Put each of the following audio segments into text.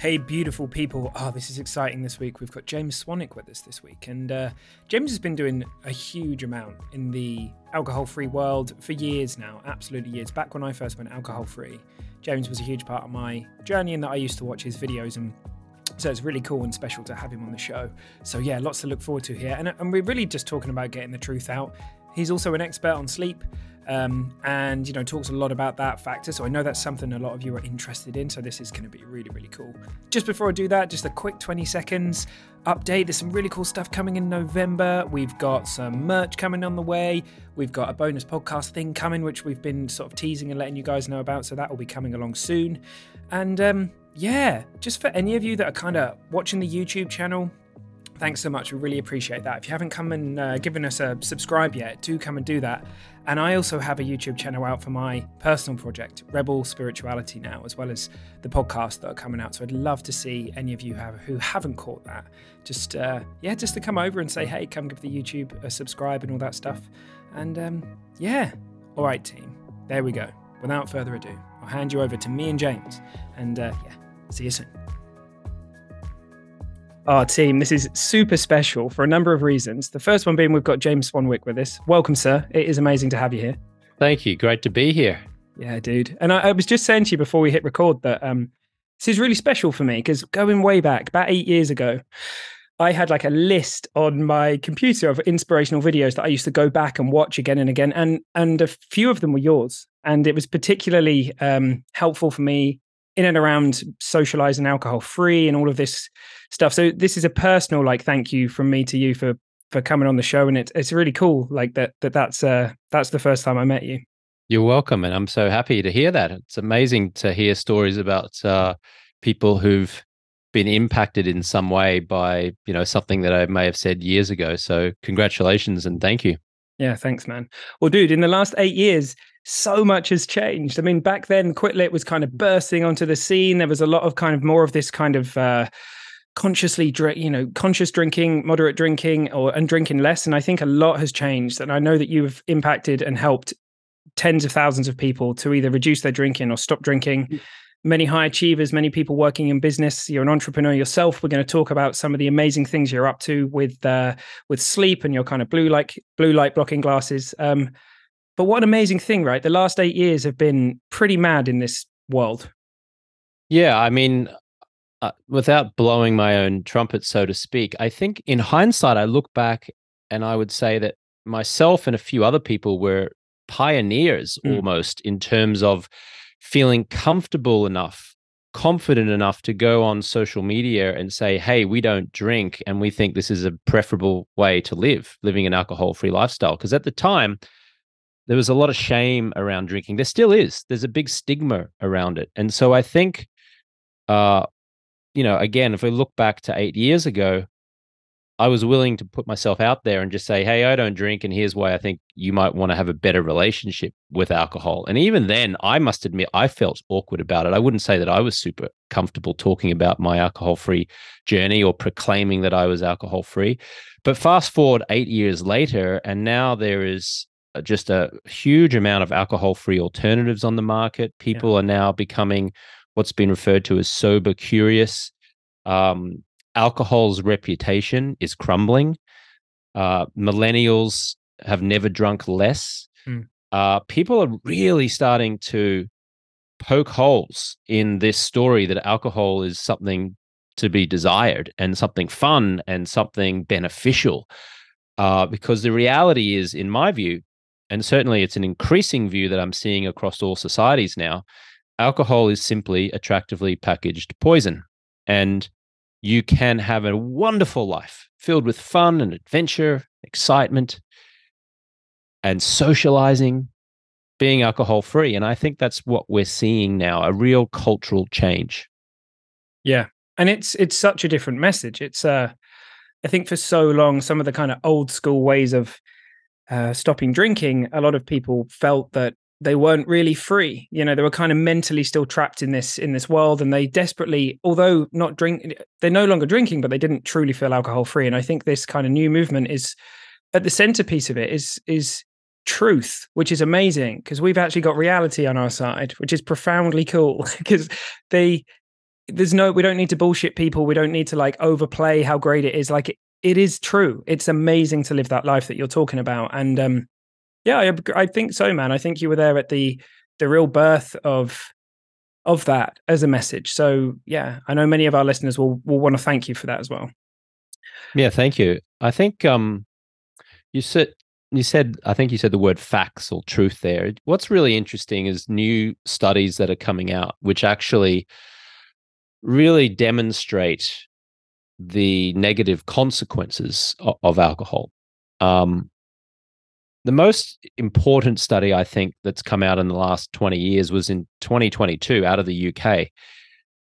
Hey, beautiful people. Oh, this is exciting this week. We've got James Swanwick with us this week. And uh, James has been doing a huge amount in the alcohol free world for years now, absolutely years. Back when I first went alcohol free, James was a huge part of my journey in that I used to watch his videos and so it's really cool and special to have him on the show. So yeah, lots to look forward to here. And, and we're really just talking about getting the truth out. He's also an expert on sleep um, and you know talks a lot about that factor. So I know that's something a lot of you are interested in. So this is going to be really really cool. Just before I do that, just a quick 20 seconds update. There's some really cool stuff coming in November. We've got some merch coming on the way. We've got a bonus podcast thing coming, which we've been sort of teasing and letting you guys know about. So that will be coming along soon. And um, yeah, just for any of you that are kind of watching the YouTube channel, thanks so much. We really appreciate that. If you haven't come and uh, given us a subscribe yet, do come and do that. And I also have a YouTube channel out for my personal project, Rebel Spirituality, now, as well as the podcast that are coming out. So I'd love to see any of you have, who haven't caught that, just uh, yeah, just to come over and say, hey, come give the YouTube a subscribe and all that stuff. And um, yeah, all right, team, there we go. Without further ado, I'll hand you over to me and James. And uh, yeah, see you soon. Our team, this is super special for a number of reasons. The first one being we've got James Swanwick with us. Welcome, sir. It is amazing to have you here. Thank you. Great to be here. Yeah, dude. And I, I was just saying to you before we hit record that um, this is really special for me because going way back, about eight years ago, I had like a list on my computer of inspirational videos that I used to go back and watch again and again, and and a few of them were yours, and it was particularly um, helpful for me in and around socializing alcohol free and all of this stuff. So this is a personal like thank you from me to you for for coming on the show, and it's it's really cool like that that that's uh that's the first time I met you. You're welcome, and I'm so happy to hear that. It's amazing to hear stories about uh, people who've been impacted in some way by you know something that I may have said years ago. So congratulations and thank you. Yeah, thanks, man. Well, dude, in the last eight years, so much has changed. I mean, back then, Quit Lit was kind of bursting onto the scene. There was a lot of kind of more of this kind of uh, consciously, you know, conscious drinking, moderate drinking, or and drinking less. And I think a lot has changed. And I know that you've impacted and helped tens of thousands of people to either reduce their drinking or stop drinking. Mm many high achievers, many people working in business. You're an entrepreneur yourself. We're going to talk about some of the amazing things you're up to with uh, with sleep and your kind of blue light blue light blocking glasses. Um, but what an amazing thing, right? The last eight years have been pretty mad in this world. Yeah, I mean, uh, without blowing my own trumpet, so to speak, I think in hindsight, I look back and I would say that myself and a few other people were pioneers mm. almost in terms of feeling comfortable enough, confident enough to go on social media and say, hey, we don't drink and we think this is a preferable way to live, living an alcohol free lifestyle. Because at the time, there was a lot of shame around drinking. There still is. There's a big stigma around it. And so I think, uh, you know, again, if we look back to eight years ago, I was willing to put myself out there and just say, hey, I don't drink. And here's why I think you might want to have a better relationship with alcohol. And even then, I must admit, I felt awkward about it. I wouldn't say that I was super comfortable talking about my alcohol free journey or proclaiming that I was alcohol free. But fast forward eight years later, and now there is just a huge amount of alcohol free alternatives on the market. People yeah. are now becoming what's been referred to as sober curious. Um, alcohol's reputation is crumbling. Uh, millennials have never drunk less. Mm. Uh, people are really starting to poke holes in this story that alcohol is something to be desired and something fun and something beneficial. Uh, because the reality is, in my view, and certainly it's an increasing view that I'm seeing across all societies now, alcohol is simply attractively packaged poison. And you can have a wonderful life filled with fun and adventure, excitement, and socializing, being alcohol free. And I think that's what we're seeing now a real cultural change. Yeah. And it's it's such a different message. It's uh I think for so long some of the kind of old school ways of uh, stopping drinking, a lot of people felt that they weren't really free. You know, they were kind of mentally still trapped in this in this world, and they desperately, although not drink, they're no longer drinking, but they didn't truly feel alcohol free. And I think this kind of new movement is at the centerpiece of it is is truth, which is amazing because we've actually got reality on our side, which is profoundly cool because they there's no we don't need to bullshit people we don't need to like overplay how great it is like it, is true. It's amazing to live that life that you're talking about and um yeah I, I think so man. I think you were there at the the real birth of of that as a message. So yeah i know many of our listeners will will want to thank you for that as well. Yeah thank you. I think um you said you said i think you said the word facts or truth there. What's really interesting is new studies that are coming out which actually really demonstrate the negative consequences of, of alcohol. Um, the most important study I think that's come out in the last 20 years was in 2022 out of the UK.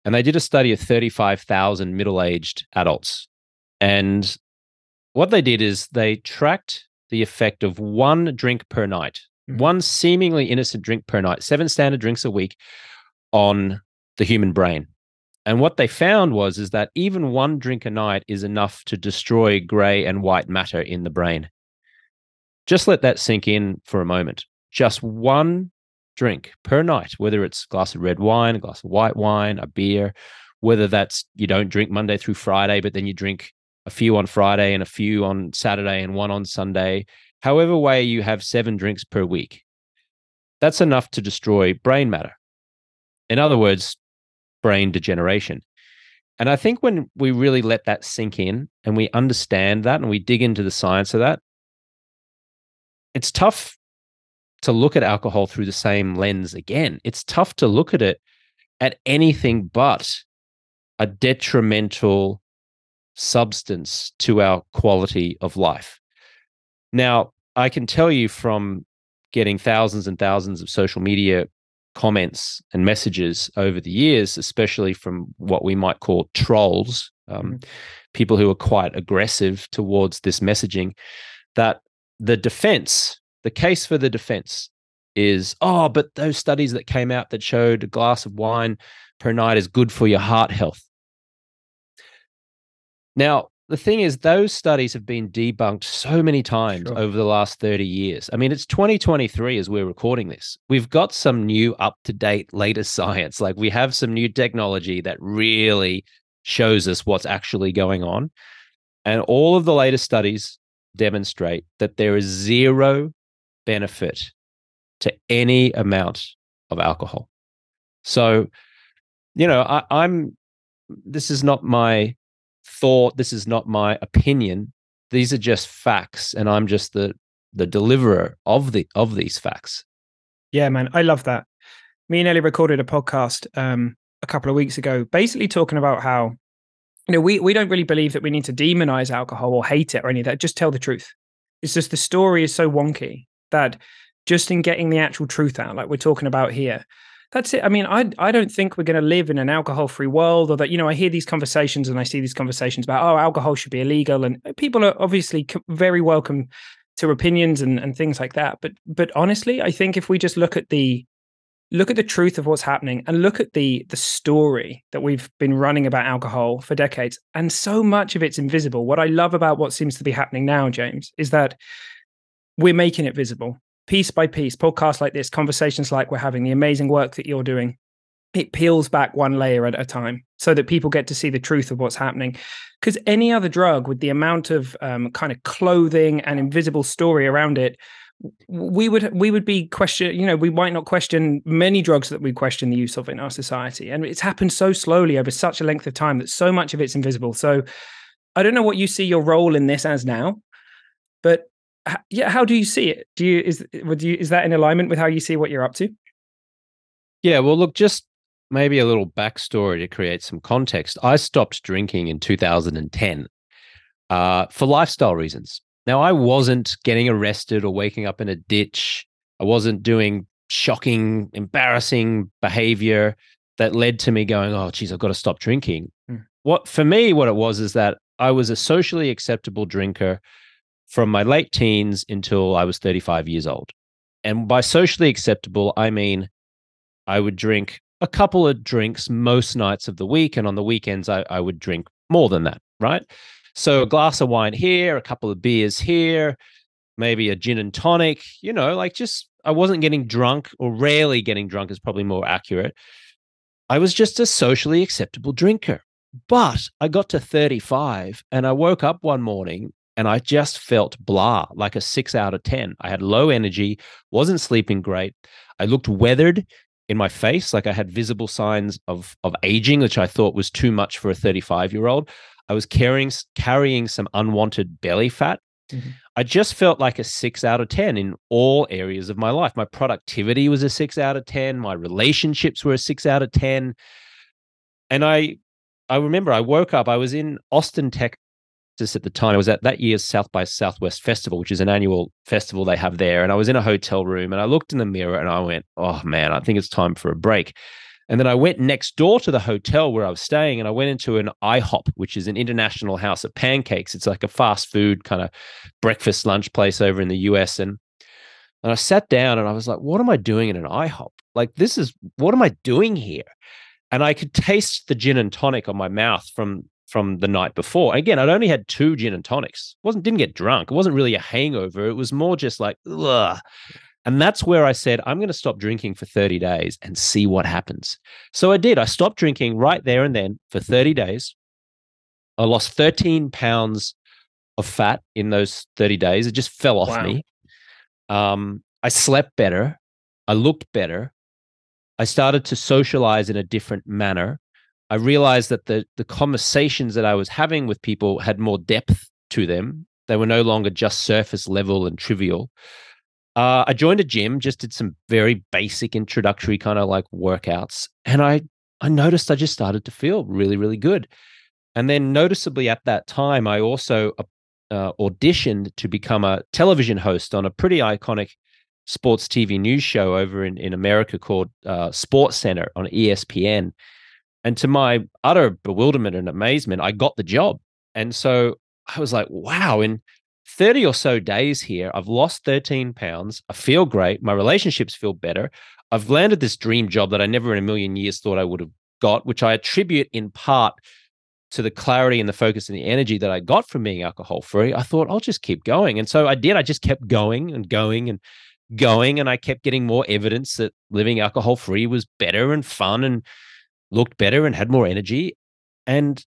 And they did a study of 35,000 middle aged adults. And what they did is they tracked the effect of one drink per night, mm-hmm. one seemingly innocent drink per night, seven standard drinks a week on the human brain. And what they found was is that even one drink a night is enough to destroy gray and white matter in the brain. Just let that sink in for a moment. Just one drink per night, whether it's a glass of red wine, a glass of white wine, a beer, whether that's you don't drink Monday through Friday, but then you drink a few on Friday and a few on Saturday and one on Sunday, however way you have seven drinks per week. That's enough to destroy brain matter. In other words, brain degeneration. And I think when we really let that sink in and we understand that and we dig into the science of that, it's tough to look at alcohol through the same lens again. It's tough to look at it at anything but a detrimental substance to our quality of life. Now, I can tell you from getting thousands and thousands of social media comments and messages over the years, especially from what we might call trolls, um, mm-hmm. people who are quite aggressive towards this messaging, that the defense, the case for the defense is, oh, but those studies that came out that showed a glass of wine per night is good for your heart health. Now, the thing is, those studies have been debunked so many times sure. over the last 30 years. I mean, it's 2023 as we're recording this. We've got some new, up to date, latest science. Like, we have some new technology that really shows us what's actually going on. And all of the latest studies demonstrate that there is zero benefit to any amount of alcohol. So, you know, I, I'm, this is not my thought. This is not my opinion. These are just facts, and I'm just the the deliverer of the of these facts. Yeah, man, I love that. Me and Ellie recorded a podcast um, a couple of weeks ago, basically talking about how you know we we don't really believe that we need to demonize alcohol or hate it or any of that. Just tell the truth. It's just the story is so wonky that just in getting the actual truth out, like we're talking about here, that's it. I mean, I I don't think we're going to live in an alcohol-free world, or that you know, I hear these conversations and I see these conversations about oh, alcohol should be illegal, and uh, people are obviously very welcome to opinions and and things like that. But but honestly, I think if we just look at the look at the truth of what's happening and look at the the story that we've been running about alcohol for decades and so much of it's invisible what i love about what seems to be happening now james is that we're making it visible piece by piece, podcasts like this, conversations like we're having, the amazing work that you're doing, it peels back one layer at a time so that people get to see the truth of what's happening. Because any other drug with the amount of um, kind of clothing and invisible story around it, we would we would be question you know we might not question many drugs that we question the use of in our society and it's happened so slowly over such a length of time that so much of it's invisible so i don't know what you see your role in this as now but yeah, how do you see it? Do you is would you is that in alignment with how you see what you're up to? Yeah, well, look, just maybe a little backstory to create some context. I stopped drinking in 2010 uh, for lifestyle reasons. Now, I wasn't getting arrested or waking up in a ditch. I wasn't doing shocking, embarrassing behavior. that led to me going, oh, geez, I've got to stop drinking. Mm. What for me, what it was is that I was a socially acceptable drinker from my late teens until I was 35 years old. And by socially acceptable, I mean I would drink a couple of drinks most nights of the week. And on the weekends, I, I would drink more than that, right? So a glass of wine here, a couple of beers here, maybe a gin and tonic, you know, like just I wasn't getting drunk or rarely getting drunk is probably more accurate. I was just a socially acceptable drinker. But I got to 35 and I woke up one morning and I just felt blah, like a six out of 10. I had low energy, wasn't sleeping great. I looked weathered in my face, like I had visible signs of, of aging, which I thought was too much for a 35 year old. I was carrying, carrying some unwanted belly fat. Mm-hmm. I just felt like a six out of 10 in all areas of my life. My productivity was a six out of 10. My relationships were a six out of 10. And I, I remember I woke up, I was in Austin, Texas at the time. I was at that year's South by Southwest Festival, which is an annual festival they have there. And I was in a hotel room and I looked in the mirror and I went, oh man, I think it's time for a break. And then I went next door to the hotel where I was staying and I went into an IHOP, which is an international house of pancakes. It's like a fast food kind of breakfast lunch place over in the US. And and I sat down and I was like, what am I doing in an IHOP? Like, this is what am I doing here? And I could taste the gin and tonic on my mouth from from the night before. Again, I'd only had two gin and tonics. wasn't didn't get drunk. It wasn't really a hangover. It was more just like, ugh. And that's where I said, I'm going to stop drinking for 30 days and see what happens. So I did. I stopped drinking right there and then for 30 days. I lost 13 pounds of fat in those 30 days. It just fell off wow. me. Um, I slept better. I looked better. I started to socialize in a different manner. I realized that the the conversations that I was having with people had more depth to them. They were no longer just surface level and trivial. Uh, I joined a gym, just did some very basic introductory kind of like workouts, and I I noticed I just started to feel really really good. And then noticeably at that time, I also uh, uh auditioned to become a television host on a pretty iconic sports TV news show over in in America called uh, SportsCenter on ESPN. And to my utter bewilderment and amazement, I got the job. And so I was like, wow, in 30 or so days here, I've lost 13 pounds. I feel great. My relationships feel better. I've landed this dream job that I never in a million years thought I would have got, which I attribute in part to the clarity and the focus and the energy that I got from being alcohol free. I thought I'll just keep going. And so I did. I just kept going and going and going. And I kept getting more evidence that living alcohol free was better and fun and looked better and had more energy. And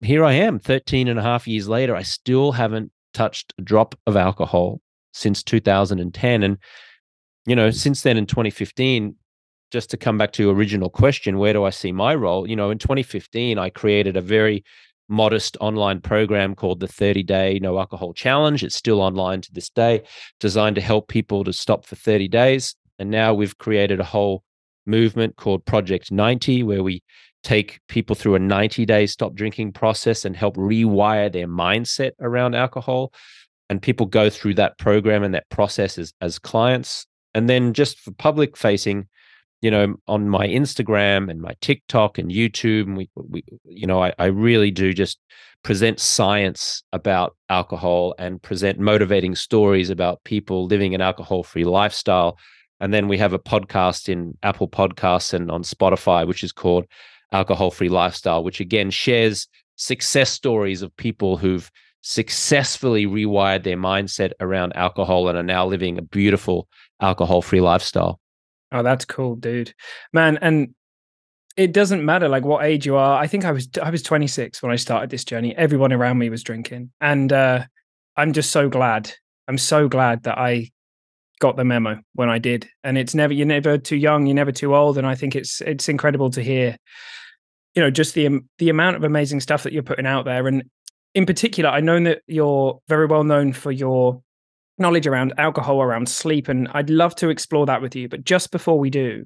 here I am 13 and a half years later. I still haven't touched a drop of alcohol since 2010. And, you know, since then in 2015, just to come back to your original question, where do I see my role? You know, in 2015, I created a very modest online program called the 30 Day No Alcohol Challenge. It's still online to this day, designed to help people to stop for 30 days. And now we've created a whole movement called Project 90, where we take people through a 90 day stop drinking process and help rewire their mindset around alcohol. And people go through that program and that process as, as clients. And then just for public facing, you know, on my Instagram and my TikTok and YouTube, and we, we you know, I, I really do just present science about alcohol and present motivating stories about people living an alcohol free lifestyle. And then we have a podcast in Apple Podcasts and on Spotify, which is called alcohol free lifestyle, which again shares success stories of people who've successfully rewired their mindset around alcohol and are now living a beautiful alcohol free lifestyle. Oh, that's cool, dude. Man, and it doesn't matter like what age you are. I think I was I was 26 when I started this journey. Everyone around me was drinking. And uh I'm just so glad. I'm so glad that I got the memo when I did. And it's never you're never too young, you're never too old. And I think it's it's incredible to hear, you know, just the um, the amount of amazing stuff that you're putting out there. And in particular, I know that you're very well known for your knowledge around alcohol, around sleep, and I'd love to explore that with you. But just before we do,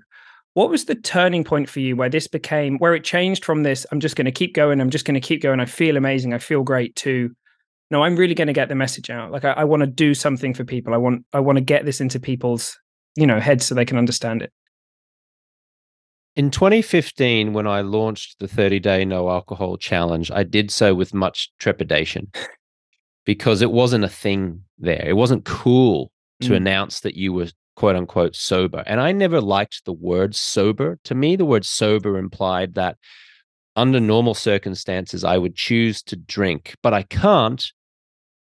what was the turning point for you where this became where it changed from this? I'm just going to keep going. I'm just going to keep going. I feel amazing. I feel great. To no, I'm really going to get the message out. Like I, I want to do something for people. I want I want to get this into people's you know heads so they can understand it. in 2015, when I launched the 30 day no alcohol challenge, I did so with much trepidation because it wasn't a thing there. It wasn't cool to mm. announce that you were quote unquote sober. And I never liked the word sober. To me, the word sober implied that under normal circumstances, I would choose to drink, but I can't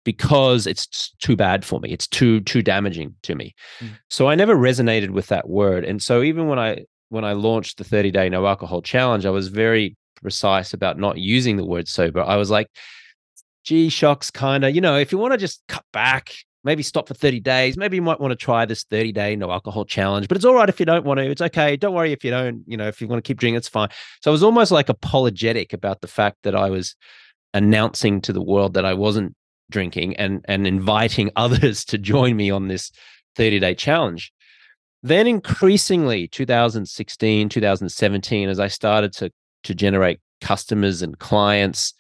because it's too bad for me. It's too too damaging to me. Mm. So I never resonated with that word. And so even when I when I launched the 30 day no alcohol challenge, I was very precise about not using the word sober. I was like, gee shocks kind of, you know, if you want to just cut back, maybe stop for 30 days, maybe you might want to try this 30 day no alcohol challenge, but it's all right if you don't want to. It's okay. Don't worry if you don't, you know, if you want to keep drinking, it's fine. So I was almost like apologetic about the fact that I was announcing to the world that I wasn't drinking and and inviting others to join me on this 30 day challenge. Then increasingly 2016, 2017 as I started to to generate customers and clients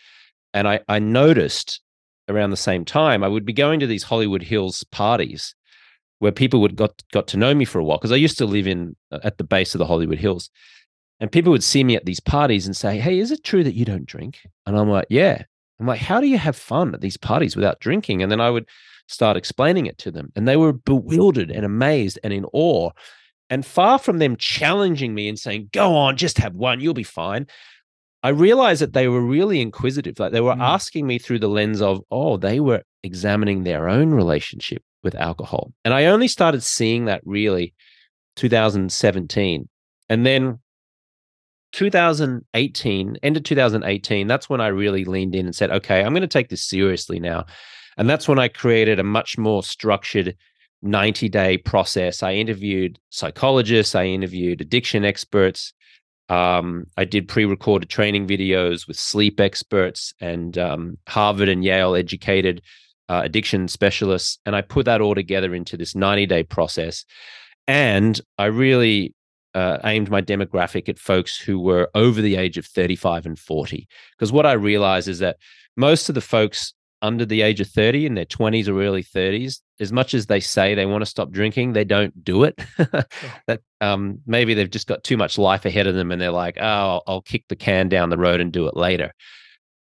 and I I noticed around the same time I would be going to these Hollywood Hills parties where people would got got to know me for a while because I used to live in uh, at the base of the Hollywood Hills. And people would see me at these parties and say, Hey, is it true that you don't drink? And I'm like, Yeah. I'm like, how do you have fun at these parties without drinking? And then I would start explaining it to them. And they were bewildered and amazed and in awe. And far from them challenging me and saying, go on, just have one, you'll be fine. I realized that they were really inquisitive. Like they were mm. asking me through the lens of, oh, they were examining their own relationship with alcohol. And I only started seeing that really 2017. And then 2018, end of 2018, that's when I really leaned in and said, okay, I'm going to take this seriously now. And that's when I created a much more structured 90 day process. I interviewed psychologists, I interviewed addiction experts. Um, I did pre recorded training videos with sleep experts and um, Harvard and Yale educated uh, addiction specialists. And I put that all together into this 90 day process. And I really uh, aimed my demographic at folks who were over the age of 35 and 40. Because what I realized is that most of the folks under the age of 30 in their 20s or early 30s, as much as they say they want to stop drinking, they don't do it. that um, maybe they've just got too much life ahead of them and they're like, oh, I'll, I'll kick the can down the road and do it later.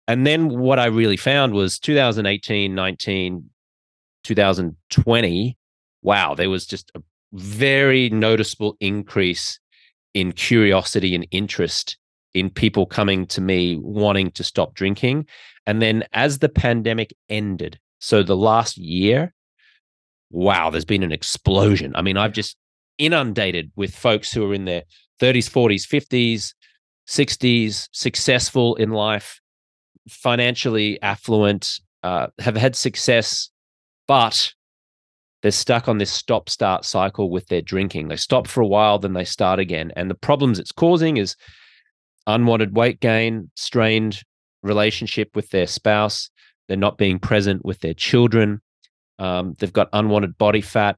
And then what I really found was 2018, 19, 2020. Wow, there was just a very noticeable increase in curiosity and interest in people coming to me wanting to stop drinking. And then as the pandemic ended, so the last year, wow, there's been an explosion. I mean, I've just inundated with folks who are in their 30s, 40s, 50s, 60s, successful in life, financially affluent, uh, have had success, but they're stuck on this stop start cycle with their drinking. They stop for a while, then they start again. And the problems it's causing is unwanted weight gain, strained relationship with their spouse. They're not being present with their children. Um, they've got unwanted body fat.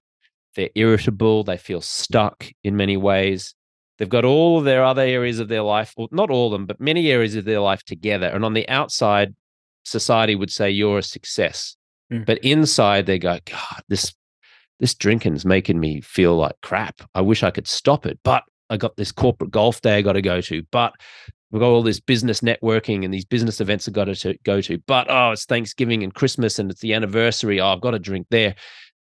They're irritable. They feel stuck in many ways. They've got all of their other areas of their life, well, not all of them, but many areas of their life together. And on the outside, society would say you're a success. Mm. But inside, they go, God, this this drinking's making me feel like crap. I wish I could stop it, but I got this corporate golf day I got to go to, but we've got all this business networking and these business events I got to go to, but oh, it's Thanksgiving and Christmas and it's the anniversary. Oh, I've got to drink there.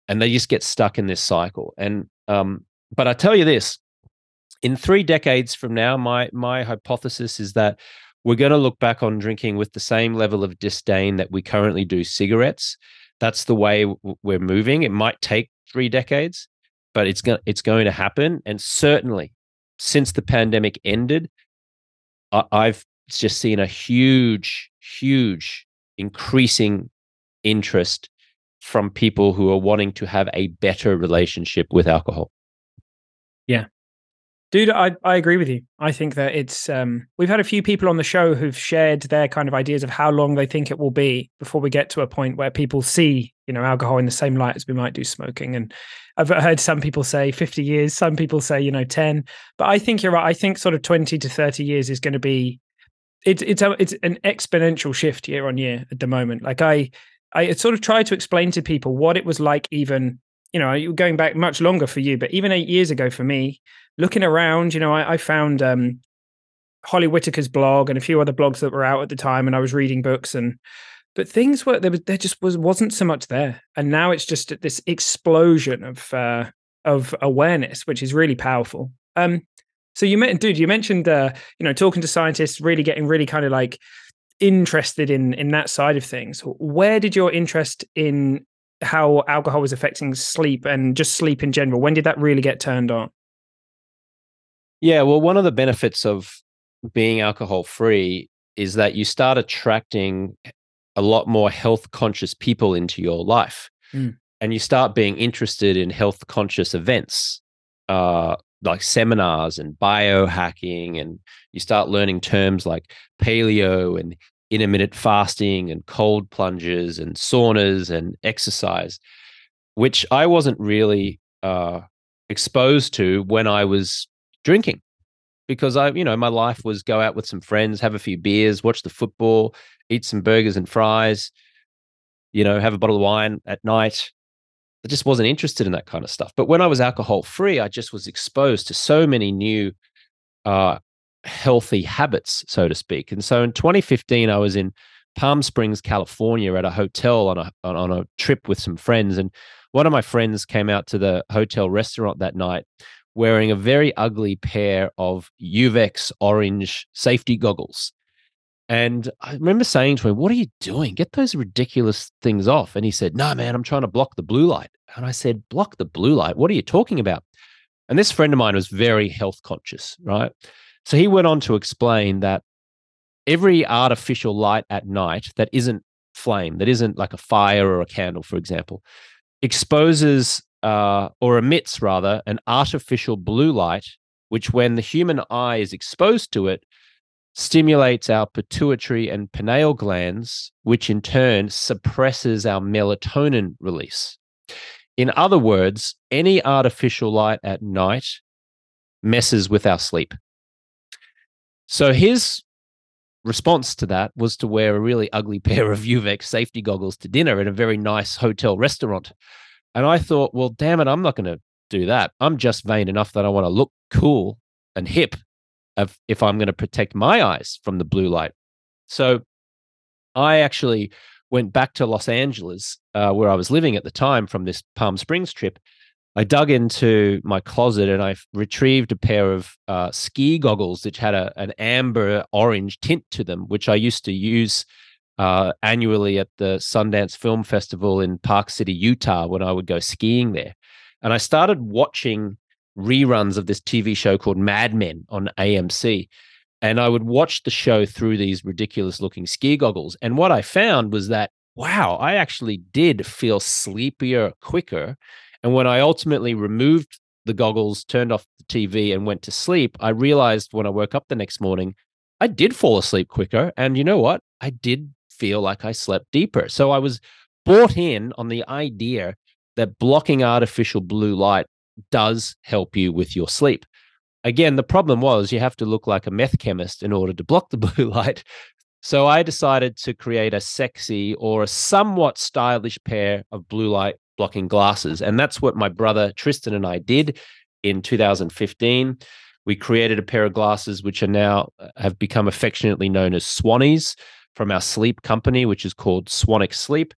And they just get stuck in this cycle. And, um, but I tell you this, in three decades from now, my my hypothesis is that we're going to look back on drinking with the same level of disdain that we currently do cigarettes. That's the way we're moving. It might take three decades, but it's going it's going to happen. And certainly, since the pandemic ended, I, I've just seen a huge, huge increasing interest from people who are wanting to have a better relationship with alcohol. Dude, I, I agree with you. I think that it's um, we've had a few people on the show who've shared their kind of ideas of how long they think it will be before we get to a point where people see, you know, alcohol in the same light as we might do smoking. And I've heard some people say 50 years, some people say, you know, 10. But I think you're right. I think sort of 20 to 30 years is going to be it's it's a, it's an exponential shift year on year at the moment. Like I I sort of try to explain to people what it was like even you know, going back much longer for you, but even eight years ago for me, looking around, you know, I, I found um, Holly Whitaker's blog and a few other blogs that were out at the time, and I was reading books and but things were there was there just was wasn't so much there, and now it's just this explosion of uh, of awareness, which is really powerful. Um, so you mentioned, dude, you mentioned uh, you know talking to scientists, really getting really kind of like interested in in that side of things. Where did your interest in how alcohol was affecting sleep and just sleep in general? When did that really get turned on? Yeah, well, one of the benefits of being alcohol free is that you start attracting a lot more health conscious people into your life. Mm. And you start being interested in health conscious events, uh, like seminars and biohacking. And you start learning terms like paleo and intermittent fasting and cold plunges and saunas and exercise, which I wasn't really uh, exposed to when I was drinking because I, you know, my life was go out with some friends, have a few beers, watch the football, eat some burgers and fries, you know, have a bottle of wine at night. I just wasn't interested in that kind of stuff. But when I was alcohol free, I just was exposed to so many new uh, healthy habits, so to speak. And so in 2015, I was in Palm Springs, California, at a hotel on a on, a trip with some friends, and one of my friends came out to the hotel restaurant that night wearing a very ugly pair of Uvex orange safety goggles. And I remember saying to him, What are you doing? Get those ridiculous things off. And he said, No, man, I'm trying to block the blue light. And I said, Block the blue light? What are you talking about? And this friend of mine was very health conscious, right? So he went on to explain that every artificial light at night that isn't flame, that isn't like a fire or a candle, for example, exposes uh, or emits rather an artificial blue light, which, when the human eye is exposed to it, stimulates our pituitary and pineal glands, which in turn suppresses our melatonin release. In other words, any artificial light at night messes with our sleep. So his response to that was to wear a really ugly pair of Uvex safety goggles to dinner at a very nice hotel restaurant. And I thought, well, damn it, I'm not going to do that. I'm just vain enough that I want to look cool and hip if, I'm going to protect my eyes from the blue light. So I actually went back to Los Angeles, uh, where I was living at the time from this Palm Springs trip. I dug into my closet and I retrieved a pair of uh, ski goggles which had a, an amber orange tint to them, which I used to use uh, annually at the Sundance Film Festival in Park City, Utah, when I would go skiing there. And I started watching reruns of this TV show called Mad Men on AMC. And I would watch the show through these ridiculous looking ski goggles. And what I found was that, wow, I actually did feel sleepier quicker. And when I ultimately removed the goggles, turned off the TV, and went to sleep, I realized when I woke up the next morning, I did fall asleep quicker. And you know what? I did feel like I slept deeper. So I was bought in on the idea that blocking artificial blue light does help you with your sleep. Again, the problem was you have to look like a meth chemist in order to block the blue light. So I decided to create a sexy or a somewhat stylish pair of blue light blocking glasses. And that's what my brother Tristan and I did in 2015. We created a pair of glasses which are now uh, have become affectionately known as Swannies from our sleep company, which is called Swanwick Sleep.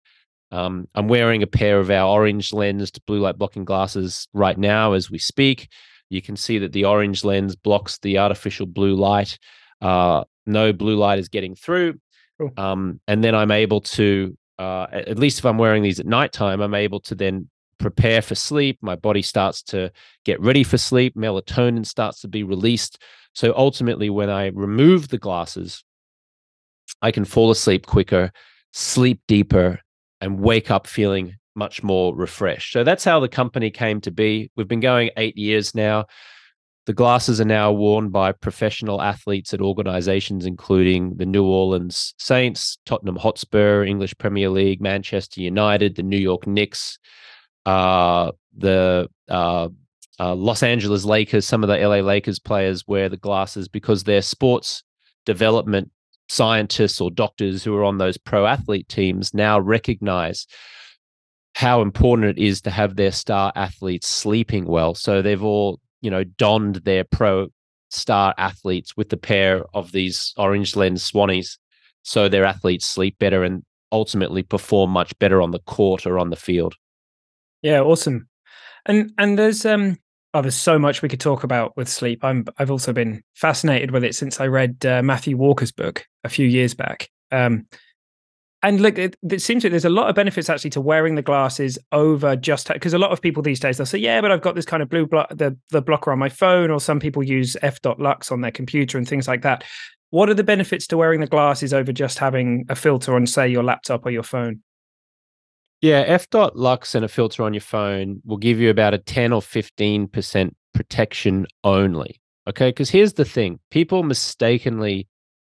Um, I'm wearing a pair of our orange lensed blue light blocking glasses right now as we speak. You can see that the orange lens blocks the artificial blue light. Uh, no blue light is getting through. Cool. Um, and then I'm able to, uh, at least if I'm wearing these at nighttime, I'm able to then prepare for sleep. My body starts to get ready for sleep. Melatonin starts to be released. So ultimately, when I remove the glasses, I can fall asleep quicker, sleep deeper, and wake up feeling much more refreshed. So that's how the company came to be. We've been going eight years now. The glasses are now worn by professional athletes at organizations including the New Orleans Saints, Tottenham Hotspur, English Premier League, Manchester United, the New York Knicks, uh, the uh, uh, Los Angeles Lakers, some of the LA Lakers players wear the glasses because their sports development scientists or doctors who are on those pro athlete teams now recognize how important it is to have their star athletes sleeping well. So they've all, you know, donned their pro star athletes with the pair of these orange lens swannies so their athletes sleep better and ultimately perform much better on the court or on the field. Yeah, awesome. And and there's um oh, there's so much we could talk about with sleep. I'm I've also been fascinated with it since I read uh, Matthew Walker's book a few years back. Um, and look, it, it seems that there's a lot of benefits actually to wearing the glasses over just because a lot of people these days they'll say, yeah, but I've got this kind of blue block, the the blocker on my phone, or some people use f dot lux on their computer and things like that. What are the benefits to wearing the glasses over just having a filter on, say, your laptop or your phone? Yeah, f dot lux and a filter on your phone will give you about a ten or fifteen percent protection only. Okay, because here's the thing: people mistakenly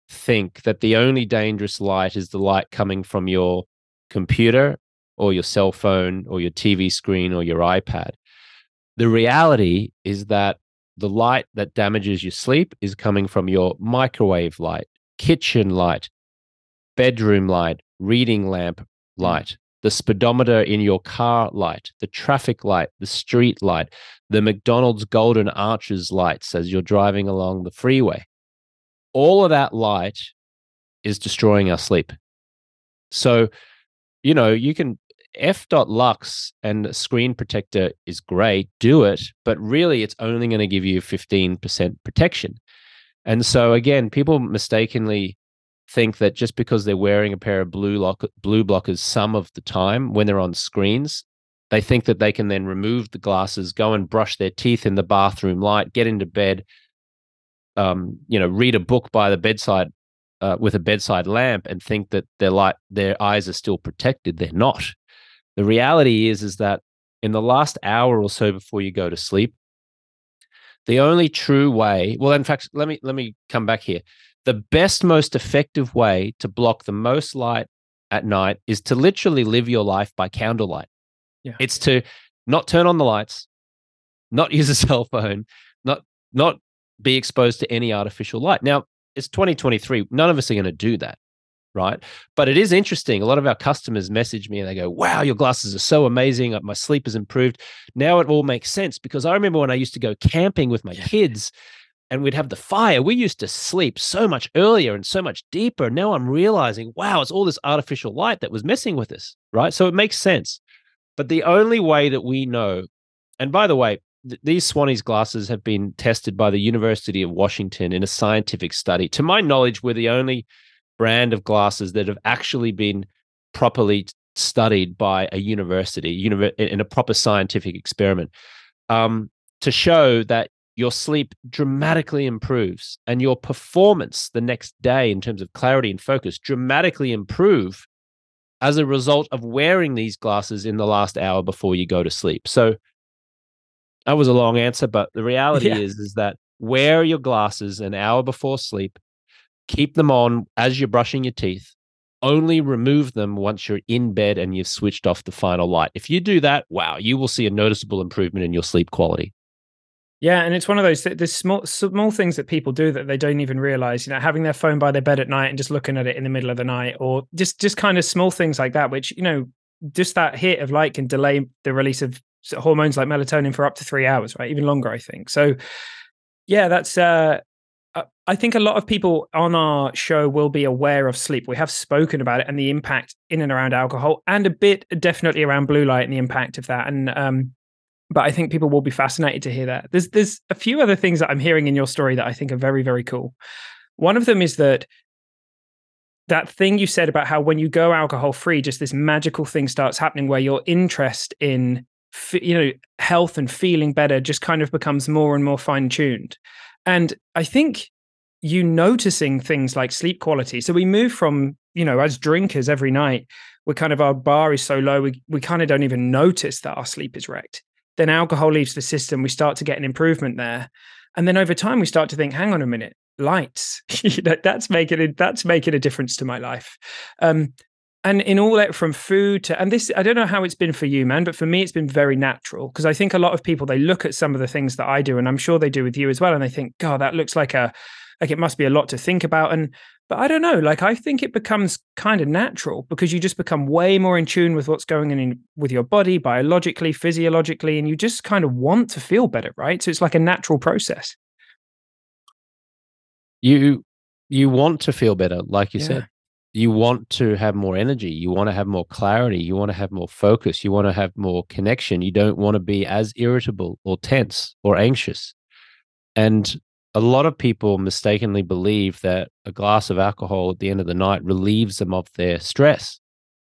think that the only dangerous light is the light coming from your computer or your cell phone or your TV screen or your iPad. The reality is that the light that damages your sleep is coming from your microwave light, kitchen light, bedroom light, reading lamp mm. light, the speedometer in your car light, the traffic light, the street light, the McDonald's golden arches lights as you're driving along the freeway all of that light is destroying our sleep. So, you know, you can f dot lux and screen protector is great, do it, but really it's only going to give you 15% protection. And so again, people mistakenly think that just because they're wearing a pair of blue lock, blue blockers some of the time when they're on screens, they think that they can then remove the glasses, go and brush their teeth in the bathroom light, get into bed, um, you know, read a book by the bedside uh, with a bedside lamp and think that their light, their eyes are still protected. They're not. The reality is, is that in the last hour or so before you go to sleep, the only true way, well, in fact, let me let me come back here. The best, most effective way to block the most light at night is to literally live your life by candlelight. Yeah. It's to not turn on the lights, not use a cell phone, not not be exposed to any artificial light. Now, it's 2023. None of us are going to do that. Right. But it is interesting. A lot of our customers message me and they go, Wow, your glasses are so amazing. Uh, my sleep has improved. Now it all makes sense because I remember when I used to go camping with my yeah. kids and we'd have the fire. We used to sleep so much earlier and so much deeper. Now I'm realizing, wow, it's all this artificial light that was messing with us. Right. So it makes sense. But the only way that we know, and by the way, these Swannies glasses have been tested by the University of Washington in a scientific study. To my knowledge, we're the only brand of glasses that have actually been properly studied by a university in a proper scientific experiment um, to show that your sleep dramatically improves and your performance the next day in terms of clarity and focus dramatically improve as a result of wearing these glasses in the last hour before you go to sleep. So that was a long answer, but the reality yeah. is is that wear your glasses an hour before sleep. Keep them on as you're brushing your teeth. Only remove them once you're in bed and you've switched off the final light. If you do that, wow, you will see a noticeable improvement in your sleep quality. Yeah, and it's one of those there's small small things that people do that they don't even realize. You know, having their phone by their bed at night and just looking at it in the middle of the night, or just just kind of small things like that, which you know, just that hit of light can delay the release of hormones like melatonin for up to three hours, right? Even longer, I think. So, yeah, that's. uh I think a lot of people on our show will be aware of sleep. We have spoken about it and the impact in and around alcohol, and a bit definitely around blue light and the impact of that. And um, but I think people will be fascinated to hear that. There's there's a few other things that I'm hearing in your story that I think are very very cool. One of them is that that thing you said about how when you go alcohol free, just this magical thing starts happening where your interest in you know health and feeling better just kind of becomes more and more fine tuned and i think you noticing things like sleep quality so we move from you know as drinkers every night we're kind of our bar is so low we, we kind of don't even notice that our sleep is wrecked. Then alcohol leaves the system we start to get an improvement there. And then over time we start to think hang on a minute lights. That's making it that's making a difference to my life. Um, and in all that from food to and this i don't know how it's been for you man but for me it's been very natural because i think a lot of people they look at some of the things that i do and i'm sure they do with you as well and they think god that looks like a like it must be a lot to think about and But I don't know. Like I think it becomes kind of natural because you just become way more in tune with what's going on in, with your body, biologically, physiologically, and you just kind of want to feel better, right? So it's like a natural process. You you want to feel better, like you yeah. said. You want to have more energy. You want to have more clarity. You want to have more focus. You want to have more connection. You don't want to be as irritable or tense or anxious. And a lot of people mistakenly believe that a glass of alcohol at the end of the night relieves them of their stress.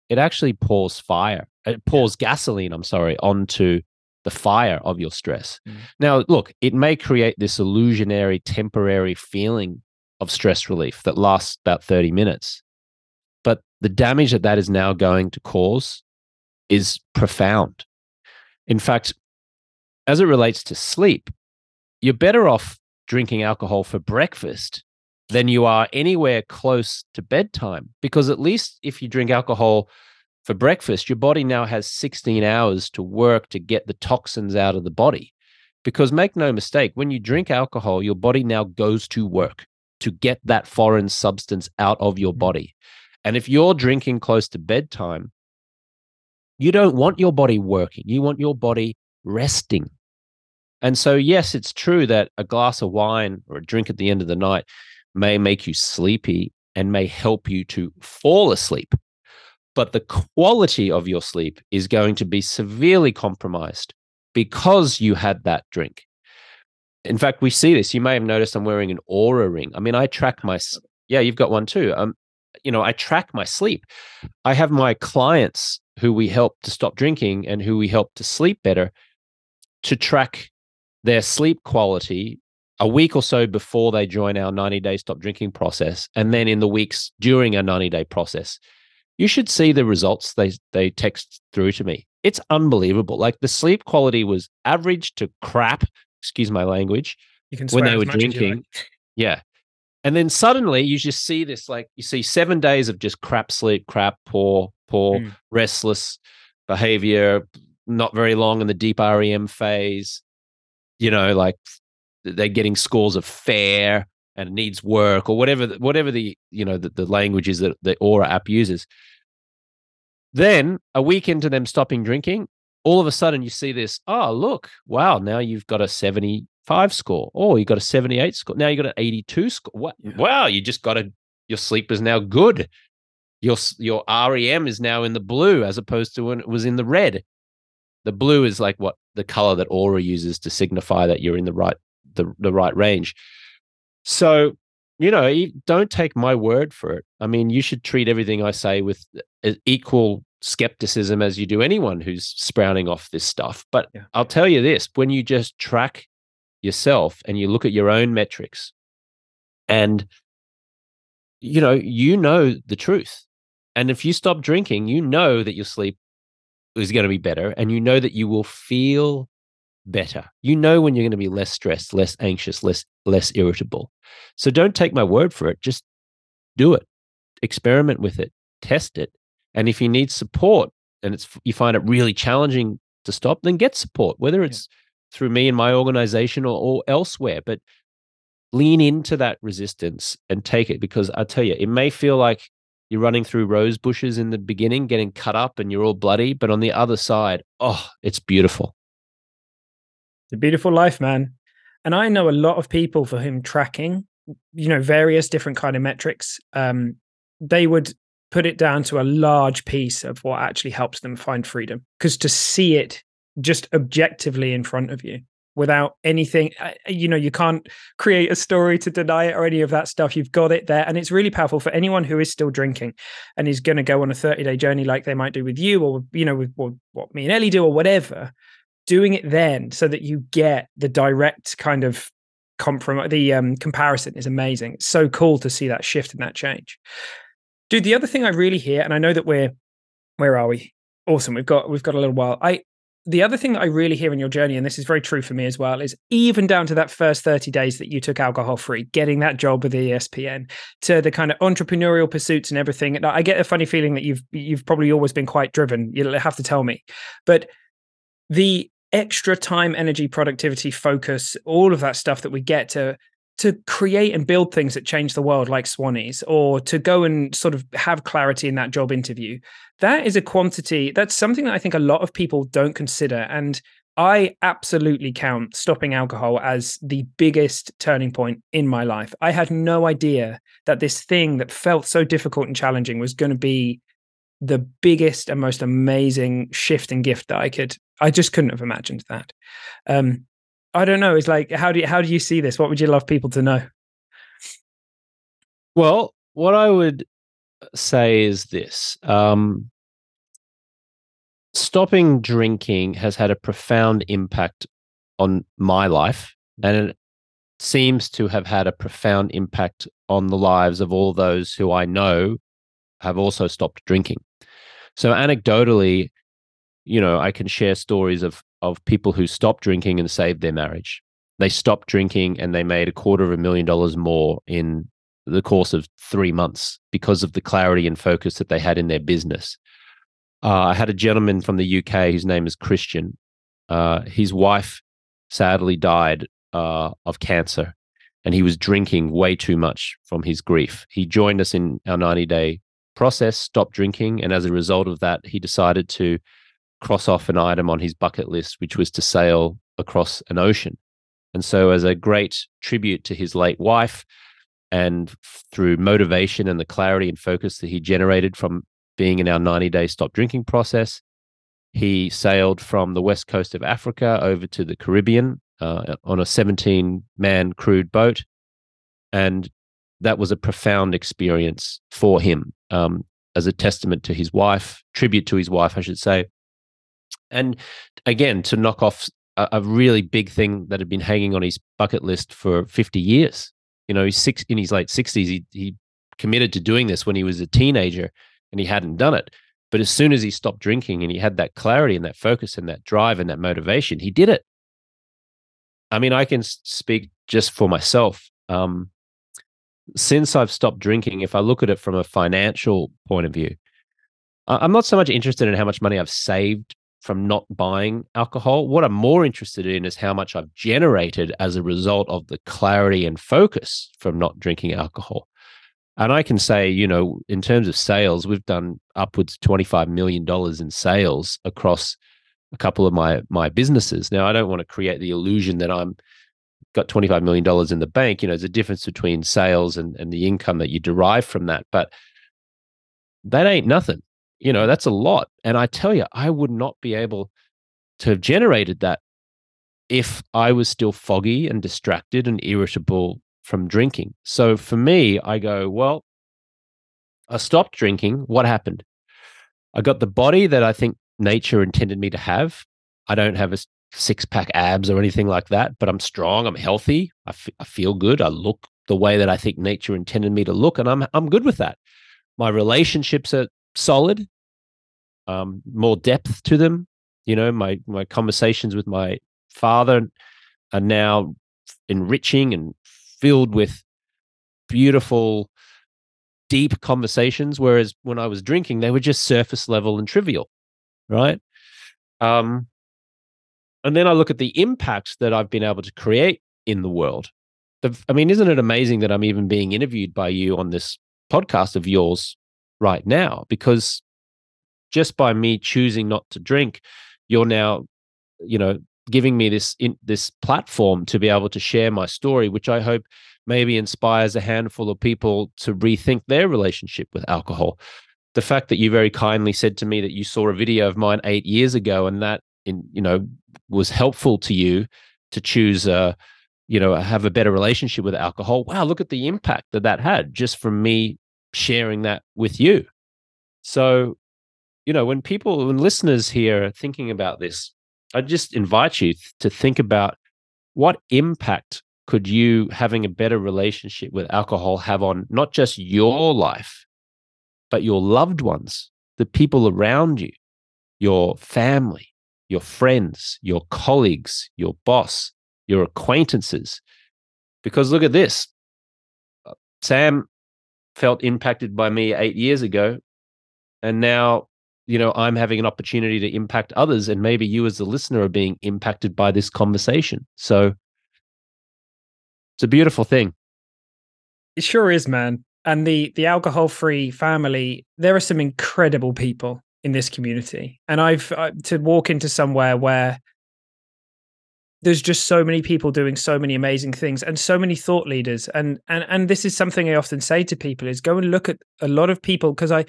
It actually pours fire, it pours gasoline, I'm sorry, onto the fire of your stress. Mm. Now, look, it may create this illusionary, temporary feeling of stress relief that lasts about 30 minutes. The damage that that is now going to cause is profound. In fact, as it relates to sleep, you're better off drinking alcohol for breakfast than you are anywhere close to bedtime. Because at least if you drink alcohol for breakfast, your body now has 16 hours to work to get the toxins out of the body. Because make no mistake, when you drink alcohol, your body now goes to work to get that foreign substance out of your mm-hmm. body. And if you're drinking close to bedtime, you don't want your body working. You want your body resting. And so, yes, it's true that a glass of wine or a drink at the end of the night may make you sleepy and may help you to fall asleep. But the quality of your sleep is going to be severely compromised because you had that drink. In fact, we see this. You may have noticed I'm wearing an Oura ring. I mean, I track my, yeah, you've got one too. Um, you know, I track my sleep. I have my clients who we help to stop drinking and who we help to sleep better to track their sleep quality a week or so before they join our 90 day stop drinking process and then in the weeks during our 90 day process. You should see the results they they text through to me. It's unbelievable. Like the sleep quality was average to crap excuse my language when they were drinking. like. yeah and then suddenly you just see this like you see seven days of just crap sleep crap poor poor mm. restless behavior not very long in the deep rem phase you know, like they're getting scores of fair and needs work or whatever, whatever the, you know, the, the language is that the Oura app uses. Then a week into them stopping drinking, all of a sudden you see this, oh, look, wow, now you've got a 75 score. Oh, you got a 78 score. Now you got an 82 score. What? Yeah. Wow, you just got a, your sleep is now good. Your, your REM is now in the blue as opposed to when it was in the red. The blue is like what the color that Oura uses to signify that you're in the right the, the right range. So, you know, don't take my word for it. I mean, you should treat everything I say with uh, equal skepticism as you do anyone who's sprouting off this stuff. But yeah. I'll tell you this when you just track yourself and you look at your own metrics and you know you know the truth. And if you stop drinking you know that your sleep is going to be better and you know that you will feel better. You know when you're going to be less stressed less anxious less less irritable. So don't take my word for it. Just do it. Experiment with it. Test it. And if you need support and it's you find it really challenging to stop then get support whether it's yeah. Through me and my organization or, or elsewhere but lean into that resistance and take it because i tell you it may feel like you're running through rose bushes in the beginning, getting cut up and you're all bloody. But on the other side, oh, it's beautiful. It's a beautiful life, man. And I know a lot of people for whom tracking, you know, various different kind of metrics, um, they would put it down to a large piece of what actually helps them find freedom. Because to see it just objectively in front of you without anything uh, you know you can't create a story to deny it or any of that stuff. You've got it there and it's really powerful for anyone who is still drinking and is going to go on a 30 day journey like they might do with you or you know with what, what me and ellie do or whatever doing it then so that you get the direct kind of comprom- the um, comparison is amazing. It's so cool to see that shift and that change. Dude the other thing i really hear and i know that we're where are we? Awesome we've got we've got a little while. I the other thing that I really hear in your journey, and this is very true for me as well, is even down to that first 30 days that you took alcohol free, getting that job with ESPN, to the kind of entrepreneurial pursuits and everything. I get a funny feeling that you've you've probably always been quite driven. You'll have to tell me. But the extra time, energy, productivity, focus, all of that stuff that we get to to create and build things that change the world like Swannies or to go and sort of have clarity in that job interview that is a quantity that's something that i think a lot of people don't consider. And i absolutely count stopping alcohol as the biggest turning point in my life. I had no idea that this thing that felt so difficult and challenging was going to be the biggest and most amazing shift and gift that i could i just couldn't have imagined that. Um I don't know. It's like how do you, how do you see this? What would you love people to know? Well, what I would say is this: um, stopping drinking has had a profound impact on my life, and it seems to have had a profound impact on the lives of all those who I know have also stopped drinking. So, anecdotally, you know, I can share stories of of people who stopped drinking and saved their marriage. They stopped drinking and they made a quarter of a million dollars more in the course of three months because of the clarity and focus that they had in their business. Uh, I had a gentleman from the UK, whose name is Christian. Uh, his wife sadly died uh, of cancer and he was drinking way too much from his grief. He joined us in our 90 day process, stopped drinking. And as a result of that, he decided to cross off an item on his bucket list, which was to sail across an ocean. And so, as a great tribute to his late wife, and through motivation and the clarity and focus that he generated from being in our 90 day stop drinking process, he sailed from the west coast of Africa over to the Caribbean uh, on a 17 man crewed boat. And that was a profound experience for him um, as a testament to his wife, tribute to his wife, I should say, and again, to knock off a, a, really big thing that had been hanging on his bucket list for 50 years. You know, he's six in his late 60s. He, he committed to doing this when he was a teenager and he hadn't done it. But as soon as he stopped drinking and he had that clarity and that focus and that drive and that motivation, he did it. I mean, I can speak just for myself. Um, since I've stopped drinking, if I look at it from a financial point of view, I'm not so much interested in how much money I've saved from not buying alcohol. What I'm more interested in is how much I've generated as a result of the clarity and focus from not drinking alcohol. And I can say, you know, in terms of sales, we've done upwards $25 million in sales across a couple of my my businesses. Now, I don't want to create the illusion that I'm got $25 million in the bank. You know, there's a difference between sales and, and the income that you derive from that. But that ain't nothing you know that's a lot and i tell you i would not be able to have generated that if i was still foggy and distracted and irritable from drinking. So for me i go well i stopped drinking what happened? I got the body that i think nature intended me to have. I don't have a six pack abs or anything like that but i'm strong i'm healthy I, f- I feel good i look the way that i think nature intended me to look and i'm i'm good with that. My relationships are solid, um, more depth to them. You know, my my conversations with my father are now enriching and filled with beautiful, deep conversations. Whereas when I was drinking, they were just surface level and trivial, right? Um, and then I look at the impact that I've been able to create in the world. The, I mean, isn't it amazing that I'm even being interviewed by you on this podcast of yours right now because just by me choosing not to drink you're now you know giving me this in, this platform to be able to share my story which i hope maybe inspires a handful of people to rethink their relationship with alcohol. The fact that you very kindly said to me that you saw a video of mine 8 years ago and that in you know was helpful to you to choose uh you know have a better relationship with alcohol. Wow look at the impact that that had just from me sharing that with you. So, you know, when people, when listeners here are thinking about this, I just invite you to think about what impact could you having a better relationship with alcohol have on not just your life, but your loved ones, the people around you, your family, your friends, your colleagues, your boss, your acquaintances. Because look at this. Uh, Sam felt impacted by me eight years ago. And now, you know, I'm having an opportunity to impact others. And maybe you, as the listener, are being impacted by this conversation. So it's a beautiful thing. It sure is, man. And the the alcohol free family, there are some incredible people in this community, and I've uh, to walk into somewhere where there's just so many people doing so many amazing things and so many thought leaders. And and and this is something i often say to people is go and look at a lot of people because i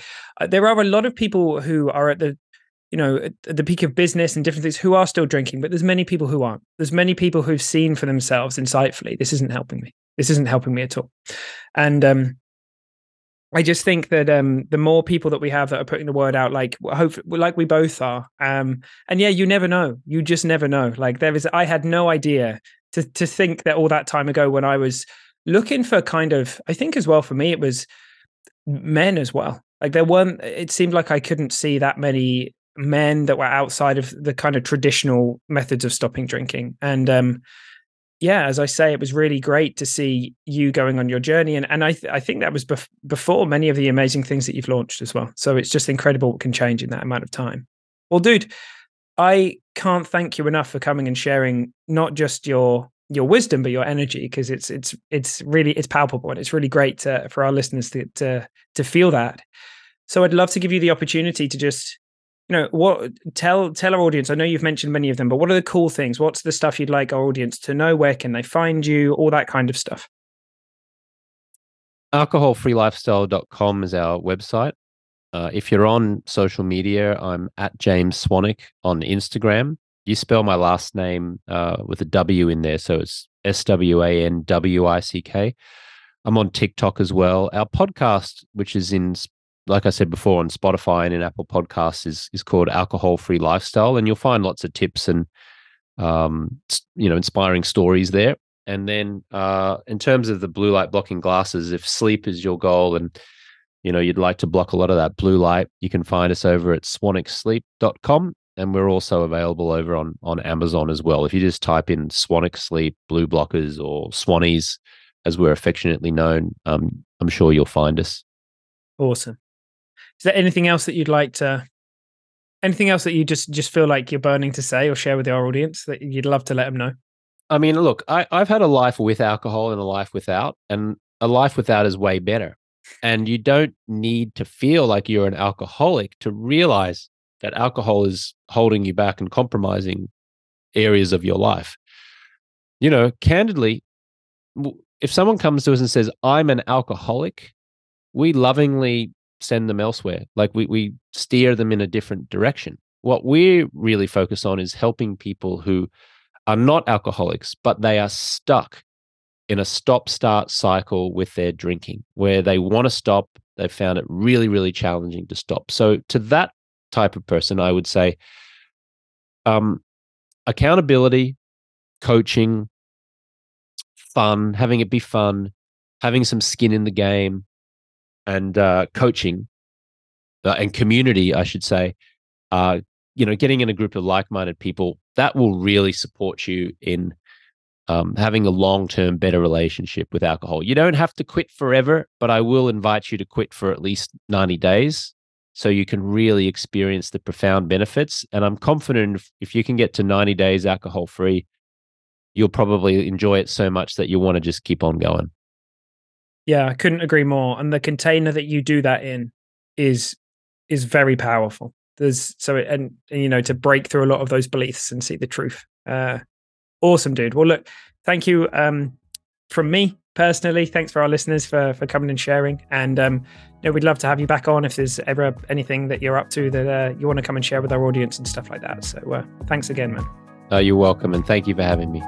there are a lot of people who are at the you know at the peak of business and different things who are still drinking but there's many people who aren't. There's many people who've seen for themselves insightfully. This isn't helping me. This isn't helping me at all. And um I just think that um, the more people that we have that are putting the word out, like hope, like we both are, um, and yeah, you never know. You just never know. Like there is, I had no idea to to think that all that time ago when I was looking for kind of, I think as well for me it was men as well. Like there weren't. It seemed like I couldn't see that many men that were outside of the kind of traditional methods of stopping drinking, and um, yeah, as I say, it was really great to see you going on your journey, and and I th- I think that was bef- before many of the amazing things that you've launched as well. So it's just incredible what can change in that amount of time. Well, dude, I can't thank you enough for coming and sharing not just your your wisdom but your energy because it's it's it's really it's palpable and it's really great to, for our listeners to to to feel that. So I'd love to give you the opportunity to just you know what tell tell our audience i know you've mentioned many of them but what are the cool things? What's the stuff you'd like our audience to know? Where can they find you? All that kind of stuff. alcoholfreelifestyle.com is our website. Uh, if you're on social media i'm at james Swanwick on instagram. You spell my last name uh, with a w in there so it's s-w-a-n-w-i-c-k i'm on tiktok as well. Our podcast which is in like I said before on Spotify and in Apple Podcasts is is called Alcohol Free Lifestyle, and you'll find lots of tips and um, you know inspiring stories there. And then uh, in terms of the blue light blocking glasses, if sleep is your goal and you know you'd like to block a lot of that blue light, you can find us over at swanwicksleep.com and we're also available over on on Amazon as well. If you just type in Swanwick Sleep blue blockers or Swannies, as we're affectionately known, um, I'm sure you'll find us. Awesome. Is there anything else that you'd like to? Anything else that you just just feel like you're burning to say or share with our audience that you'd love to let them know? I mean, look, I, I've had a life with alcohol and a life without, and a life without is way better. And you don't need to feel like you're an alcoholic to realize that alcohol is holding you back and compromising areas of your life. You know, candidly, if someone comes to us and says, I'm an alcoholic, we lovingly send them elsewhere. Like we we steer them in a different direction. What we're really focus on is helping people who are not alcoholics, but they are stuck in a stop start cycle with their drinking where they want to stop. They found it really, really challenging to stop. So, to that type of person, I would say um, accountability, coaching, fun, having it be fun, having some skin in the game, and uh, coaching uh, and community, I should say, uh, you know, getting in a group of like-minded people that will really support you in um, having a long-term better relationship with alcohol. You don't have to quit forever, but I will invite you to quit for at least 90 days so you can really experience the profound benefits. And I'm confident if, if you can get to 90 days alcohol free, you'll probably enjoy it so much that you want to just keep on going. Yeah, I couldn't agree more. And the container that you do that in is is very powerful. There's so and, and you know to break through a lot of those beliefs and see the truth. Uh, awesome, dude. Well, look, thank you um, from me personally. Thanks for our listeners for for coming and sharing. And um, you know, we'd love to have you back on if there's ever anything that you're up to that uh, you want to come and share with our audience and stuff like that. So uh, thanks again, man. Uh, you're welcome, and thank you for having me.